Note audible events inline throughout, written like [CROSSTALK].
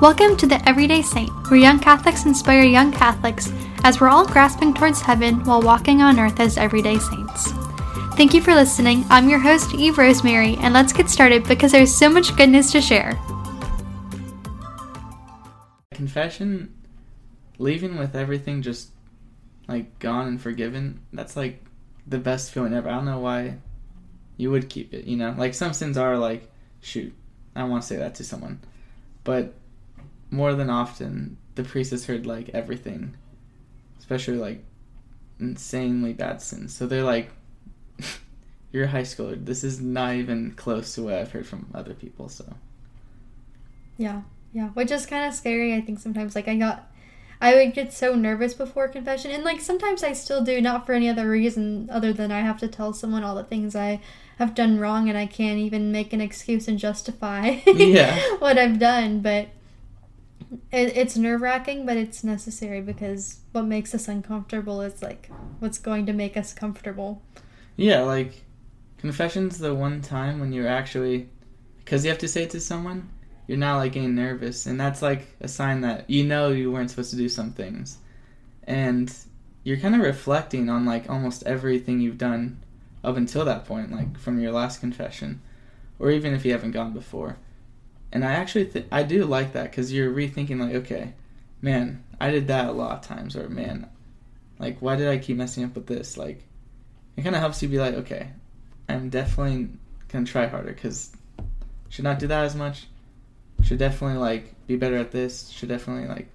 Welcome to the Everyday Saint, where young Catholics inspire young Catholics as we're all grasping towards heaven while walking on earth as everyday saints. Thank you for listening. I'm your host, Eve Rosemary, and let's get started because there's so much goodness to share. Confession, leaving with everything just like gone and forgiven, that's like the best feeling ever. I don't know why you would keep it, you know? Like some sins are like, shoot, I want to say that to someone. But more than often, the priest has heard like everything, especially like insanely bad sins. So they're like, [LAUGHS] you're a high schooler. This is not even close to what I've heard from other people. So, yeah, yeah, which is kind of scary. I think sometimes, like, I got, I would get so nervous before confession, and like sometimes I still do, not for any other reason other than I have to tell someone all the things I have done wrong, and I can't even make an excuse and justify yeah. [LAUGHS] what I've done. But it, it's nerve wracking, but it's necessary because what makes us uncomfortable is like what's going to make us comfortable. Yeah, like confession's the one time when you're actually because you have to say it to someone, you're not like getting nervous, and that's like a sign that you know you weren't supposed to do some things, and you're kind of reflecting on like almost everything you've done up until that point, like from your last confession, or even if you haven't gone before and I actually th- I do like that because you're rethinking like, okay, man, I did that a lot of times, or man, like why did I keep messing up with this? Like, it kind of helps you be like, okay, I'm definitely gonna try harder because should not do that as much. Should definitely like be better at this. Should definitely like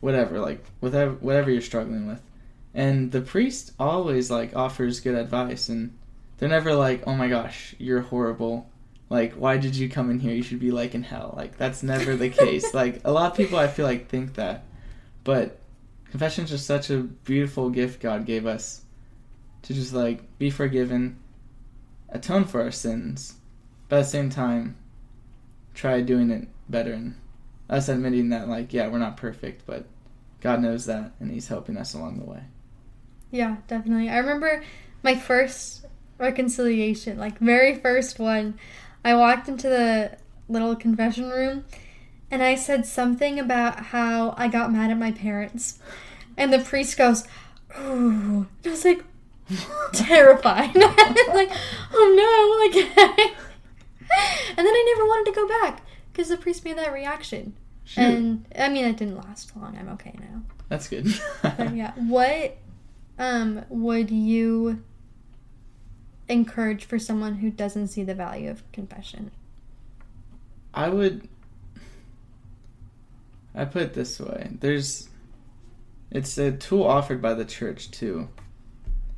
whatever, like whatever whatever you're struggling with. And the priest always like offers good advice, and they're never like, oh my gosh, you're horrible like why did you come in here? You should be like in hell. Like that's never the case. [LAUGHS] Like a lot of people i feel like think that. But confession is just such a beautiful gift god gave us to just like be forgiven atone for our sins but at the same time try doing it better. And us admitting that like yeah we're not perfect but god knows that and he's helping us along the way. Yeah definitely. I remember my first reconciliation like very first one I walked into the little confession room and I said something about how I got mad at my parents. And the priest goes, Ooh. And I was like, [LAUGHS] terrified. [LAUGHS] like, oh no, like [LAUGHS] And then I never wanted to go back because the priest made that reaction. Shoot. And I mean it didn't last long. I'm okay now. That's good. but yeah. What um would you encourage for someone who doesn't see the value of confession? I would I put it this way. There's it's a tool offered by the church to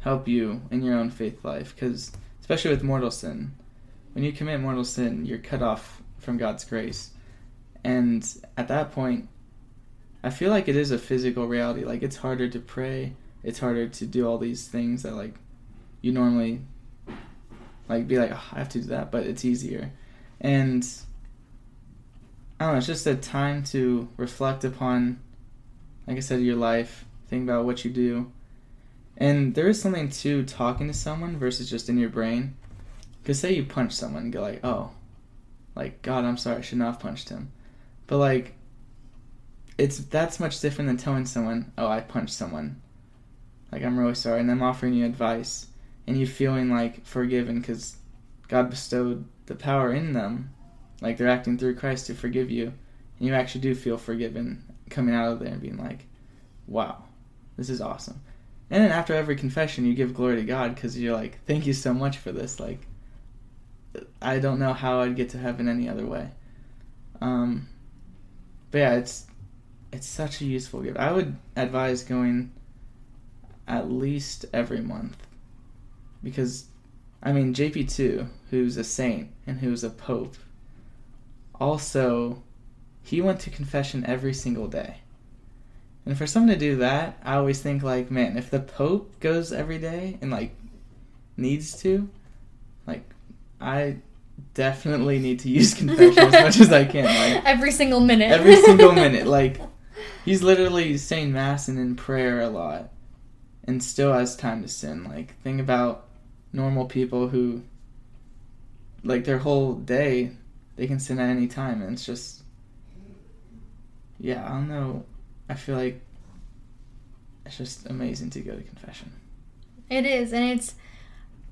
help you in your own faith life cuz especially with mortal sin. When you commit mortal sin, you're cut off from God's grace. And at that point, I feel like it is a physical reality. Like it's harder to pray, it's harder to do all these things that like you normally like be like, oh, I have to do that, but it's easier. And I don't know, it's just a time to reflect upon, like I said, your life, think about what you do. And there is something to talking to someone versus just in your brain. Because say you punch someone and go like, oh, like, God, I'm sorry, I should not have punched him. But like, it's that's much different than telling someone, oh, I punched someone. Like, I'm really sorry, and I'm offering you advice and you feeling like forgiven because God bestowed the power in them, like they're acting through Christ to forgive you, and you actually do feel forgiven coming out of there and being like, wow, this is awesome. And then after every confession, you give glory to God because you're like, thank you so much for this. Like, I don't know how I'd get to heaven any other way. Um, but yeah, it's it's such a useful gift. I would advise going at least every month because I mean JP2, who's a saint and who's a pope, also he went to confession every single day. And for someone to do that, I always think like, man, if the pope goes every day and like needs to, like I definitely need to use confession as much as I can. [LAUGHS] Like every single minute. every single [LAUGHS] minute. Like he's literally saying mass and in prayer a lot and still has time to sin. Like think about normal people who like their whole day they can sin at any time and it's just yeah, I don't know. I feel like it's just amazing to go to confession. It is, and it's.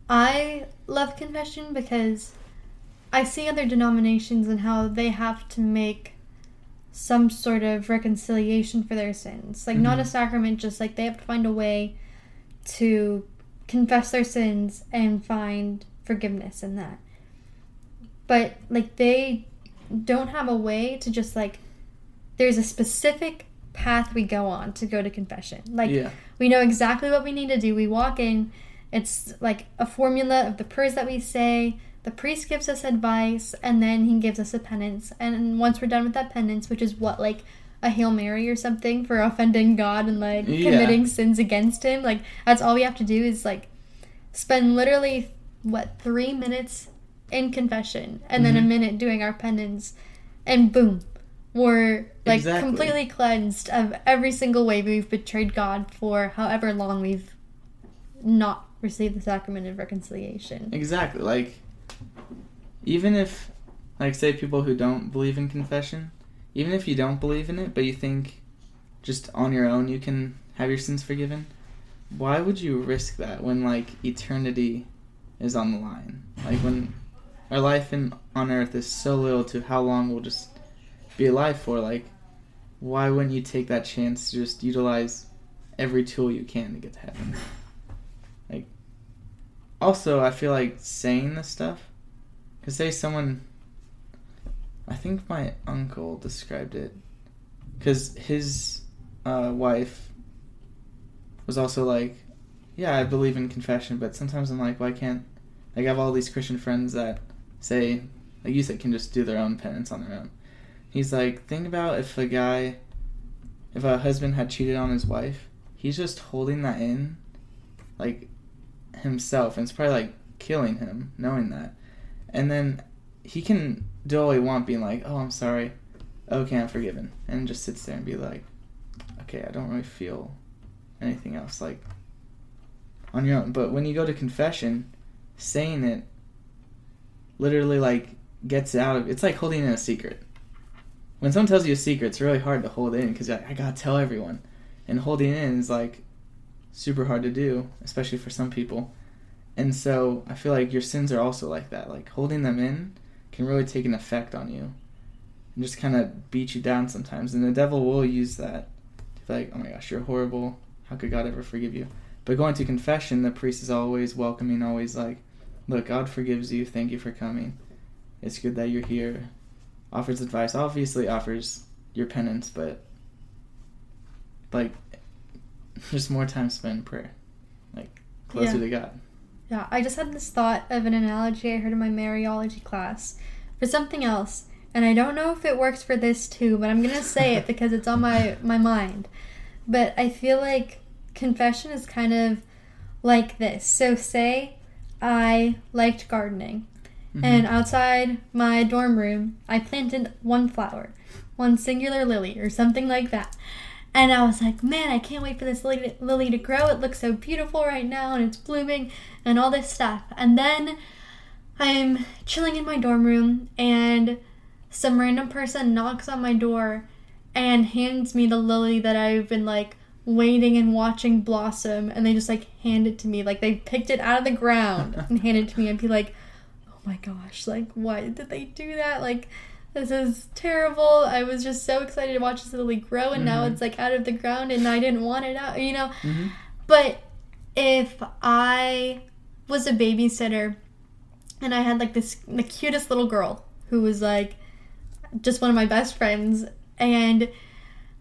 I love confession because I see other denominations and how they have to make some sort of reconciliation for their sins. Like, not a Mhm. sacrament, just like they have to find a way to confess their sins and find forgiveness in that. But, like, they don't have a way to just, like, there's a specific path we go on to go to confession. Like, yeah, we know exactly what we need to do. We walk in, it's like a formula of the prayers that we say. The priest gives us advice, and then he gives us a penance. And once we're done with that penance, which is what, like a Hail Mary or something for offending God and like Yeah. committing sins against Him, like that's all we have to do is like spend literally, what, three minutes in confession and then a Mhm. minute doing our penance, and boom, we're like Exactly. completely cleansed of every single way we've betrayed God for however long we've not received the sacrament of reconciliation. exactly. Like, even if, like, say people who don't believe in confession, even if you don't believe in it, but you think just on your own you can have your sins forgiven, why would you risk that when like eternity is on the line? Like when our life in on earth is so little to how long we'll just be alive for, like why wouldn't you take that chance to just utilize every tool you can to get to heaven? Like also I feel like saying this stuff cuz say someone I think my uncle described it cuz his uh, wife was also like, yeah, I believe in confession, but sometimes I'm like, why can't like I have all these Christian friends that say, like you said, can just do their own penance on their own. He's like, think about if a guy, if a husband had cheated on his wife, he's just holding that in, like himself, and it's probably like killing him knowing that, and then he can do all he want, being like, oh, I'm sorry, okay, I'm forgiven, and just sits there and be like, okay, I don't really feel anything else like on your own. But when you go to confession, saying it literally like gets out of it's like holding in a secret. When someone tells you a secret, it's really hard to hold in because like, I gotta tell everyone, and holding in is like super hard to do, especially for some people. And so I feel like your sins are also like that. Like holding them in can really take an effect on you and just kind of beat you down sometimes. And the devil will use that to be like, oh my gosh, you're horrible. How could God ever forgive you? But going to confession, the priest is always welcoming, always like, look, God forgives you. Thank you for coming. It's good that you're here. Offers advice, obviously offers your penance, but like, [LAUGHS] just more time spent in prayer, like closer Yeah. to God. Yeah, I just had this thought of an analogy I heard in my Mariology class for something else, and I don't know if it works for this too, but I'm gonna say it because it's on my [LAUGHS] my mind. But I feel like confession is kind of like this. So say I liked gardening, Mhm. and outside my dorm room, I planted one flower, one singular lily, or something like that. And I was like, man, I can't wait for this lily to, lily to grow. It looks so beautiful right now, and it's blooming, and all this stuff. And then I'm chilling in my dorm room, and some random person knocks on my door and hands me the lily that I've been like waiting and watching blossom, and they just like hand it to me, like they picked it out of the ground and [LAUGHS] handed it to me, and be like, oh my gosh, like why did they do that? Like this is terrible. I was just so excited to watch this lily grow, and now Mhm. it's like out of the ground, and I didn't want it out, you know. Mhm. But if I was a babysitter and I had like this the cutest little girl who was like just one of my best friends and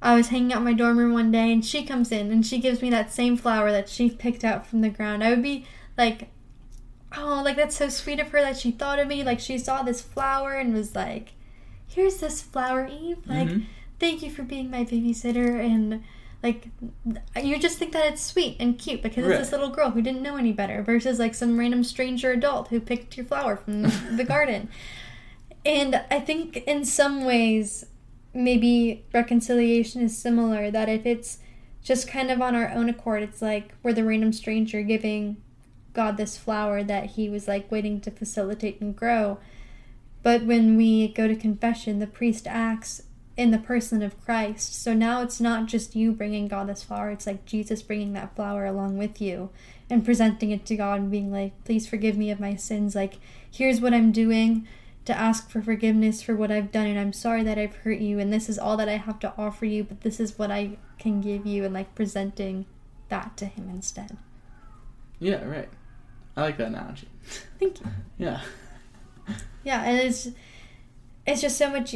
I was hanging out in my dorm room one day and she comes in and she gives me that same flower that she picked out from the ground. I would be like oh like that's so sweet of her that she thought of me like she saw this flower and was like here's this flower Eve. Like Mhm. thank you for being my babysitter. And like you just think that it's sweet and cute because it's this little girl who didn't know any better versus like some random stranger adult who picked your flower from [LAUGHS] the garden. And i think in some ways maybe reconciliation is similar that if it's just kind of on our own accord it's like we're the random stranger giving god this flower that he was like waiting to facilitate and grow but when we go to confession, the priest acts in the person of Christ. So now it's not just you bringing God this flower, it's like Jesus bringing that flower along with you and presenting it to God and being like, please forgive me of my sins. Like, here's what I'm doing to ask for forgiveness for what I've done, and I'm sorry that I've hurt you, and this is all that I have to offer you, but this is what I can give you, and like presenting that to Him instead. Yeah, right. I like that analogy. Thank you. Yeah. Yeah, and it's it's just so much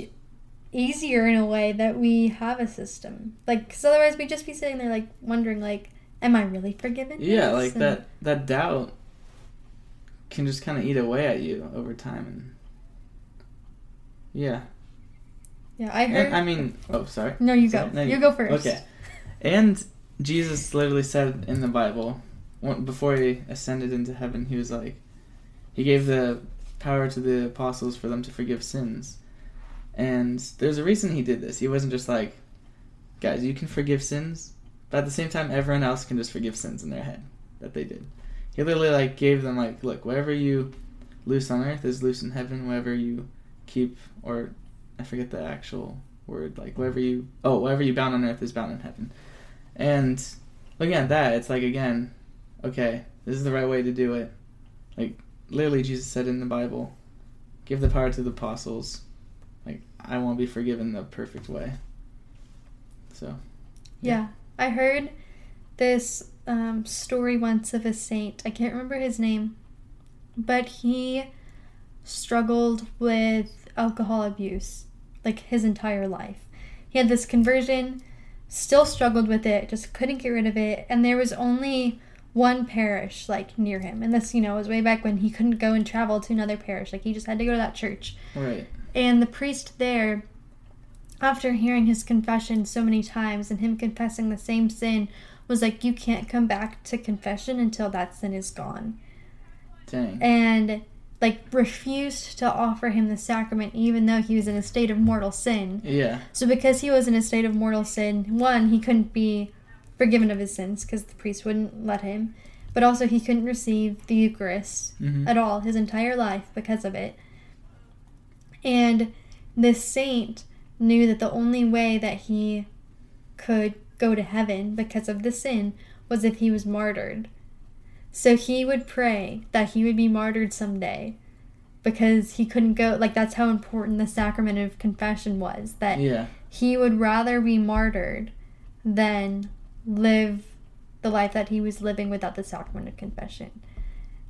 easier in a way that we have a system. Like, because otherwise we'd just be sitting there like wondering, like, am I really forgiven? Yeah, like and- that that doubt can just kind of eat away at you over time and yeah. Yeah, I heard. And, I mean, oh, sorry. no, you Sorry, go. no, you go first. Okay. And Jesus literally said in the Bible, before he ascended into heaven, he was like, he gave the power to the apostles for them to forgive sins. And there's a reason he did this. He wasn't just like, guys, you can forgive sins, but at the same time, everyone else can just forgive sins in their head that they did. He literally like gave them like, look, whatever you loose on earth is loose in heaven. Whatever you keep, or I forget the actual word, like whatever you, oh, whatever you bound on earth is bound in heaven. And looking at that, it's like again, okay, this is the right way to do it. Like literally, Jesus said in the Bible, "Give the power to the apostles." Like I want to be forgiven the perfect way. So Yeah, I heard this um, story once of a saint. I can't remember his name, but he struggled with alcohol abuse like his entire life. He had this conversion, still struggled with it, just couldn't get rid of it, and there was only one parish like near him. And this, you know, was way back when he couldn't go and travel to another parish. Like he just had to go to that church. right, And the priest there, after hearing his confession so many times and him confessing the same sin, was like, You can't come back to confession until that sin is gone. dang, And like refused to offer him the sacrament even though he was in a state of mortal sin. yeah, So because he was in a state of mortal sin, one, he couldn't be forgiven of his sins because the priest wouldn't let him. But also he couldn't receive the Eucharist hmm at all his entire life because of it. And this saint knew that the only way that he could go to heaven because of the sin was if he was martyred. So he would pray that he would be martyred someday because he couldn't go like that's how important the sacrament of confession was that yeah, he would rather be martyred than live the life that he was living without the sacrament of confession.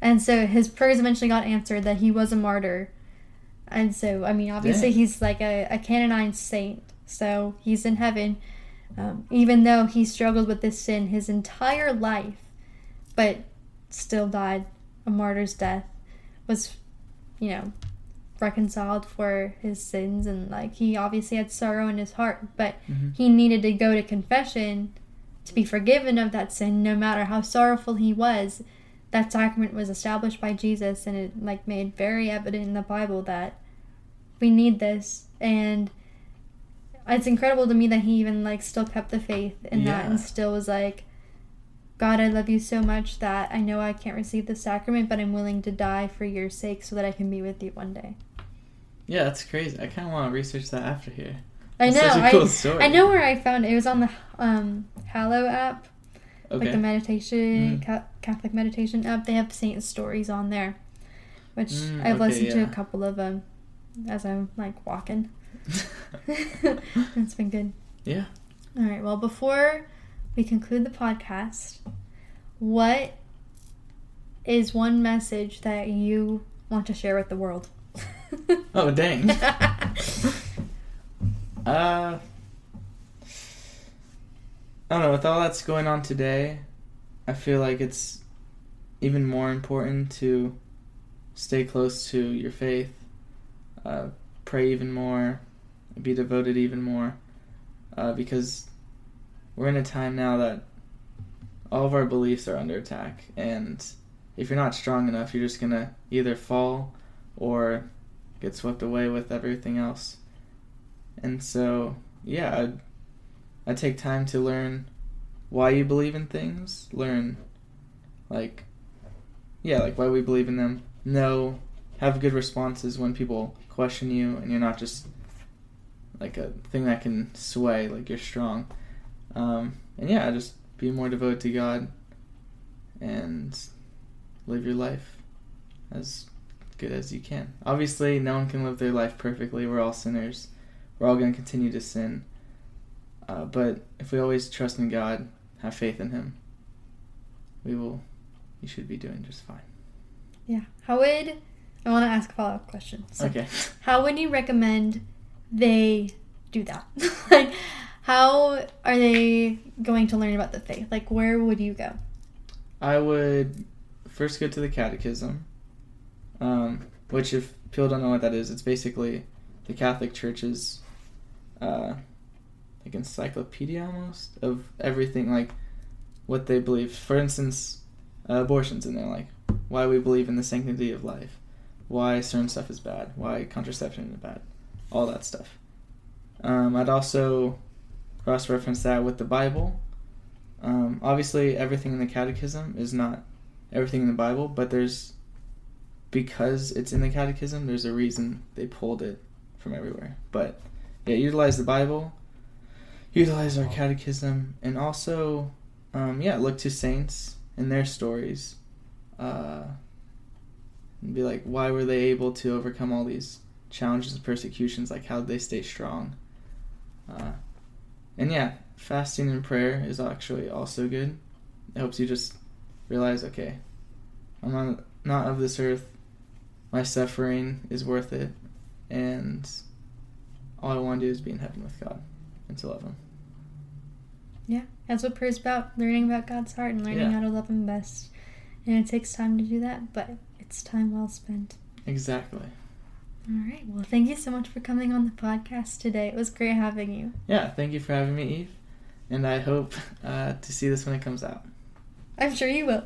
And so his prayers eventually got answered that he was a martyr. And so, I mean, obviously, he's like a, a canonized saint. So he's in heaven, um, even though he struggled with this sin his entire life, but still died a martyr's death, was, you know, reconciled for his sins. And like, he obviously had sorrow in his heart, but hmm he needed to go to confession to be forgiven of that sin no matter how sorrowful he was that sacrament was established by jesus and it like made very evident in the bible that we need this and it's incredible to me that he even like still kept the faith in that and still was like god i love you so much that i know i can't receive the sacrament but i'm willing to die for your sake so that i can be with you one day yeah, that's crazy. I kind of want to research that after here. I know such a I, cool story. I know where i found it it was on the um hallow app Okay, like the meditation Mm. ca- Catholic meditation app. They have saint stories on there, which Mm, I've okay, listened to a couple of them as I'm like walking. [LAUGHS] [LAUGHS] it's been good. yeah. All right. Well, before we conclude the podcast, what is one message that you want to share with the world? [LAUGHS] Oh dang. Uh, I don't know. With all that's going on today, I feel like it's even more important to stay close to your faith, uh, pray even more, be devoted even more, uh, because we're in a time now that all of our beliefs are under attack, and if you're not strong enough, you're just gonna either fall or get swept away with everything else. And so, yeah, I'd, I'd take time to learn why you believe in things, learn, like, yeah, like why we believe in them, know, have good responses when people question you and you're not just like a thing that can sway, like you're strong. Um, and yeah, just be more devoted to God and live your life as good as you can. Obviously, no one can live their life perfectly. We're all sinners. We're all going to continue to sin. Uh, but if we always trust in God, have faith in Him, we will. You should be doing just fine. Yeah. How would I want to ask a follow up question? So Okay. How would you recommend they do that? [LAUGHS] like, how are they going to learn about the faith? Like, where would you go? I would first go to the Catechism, um, which, if people don't know what that is, it's basically the Catholic Church's uh, like encyclopedia almost of everything, like what they believe. For instance, uh, abortions in there, like why we believe in the sanctity of life, why certain stuff is bad, why contraception is bad, all that stuff. Um, I'd also cross reference that with the Bible. Um, obviously, everything in the Catechism is not everything in the Bible, but there's because it's in the Catechism, there's a reason they pulled it from everywhere. But yeah, utilize the Bible, utilize our Catechism, and also, um, yeah, look to saints and their stories. Uh, and be like, why were they able to overcome all these challenges and persecutions? Like, how did they stay strong? Uh, and yeah, fasting and prayer is actually also good. It helps you just realize, okay, I'm not, not of this earth. My suffering is worth it, and all I want to do is be in heaven with God and to love Him. Yeah, that's what prayer's about learning about God's heart and learning Yeah. how to love Him best. And it takes time to do that, but it's time well spent. Exactly. All right. Well, thank you so much for coming on the podcast today. It was great having you. Yeah, thank you for having me, Eve, and I hope uh, to see this when it comes out. I'm sure you will. [LAUGHS] [LAUGHS]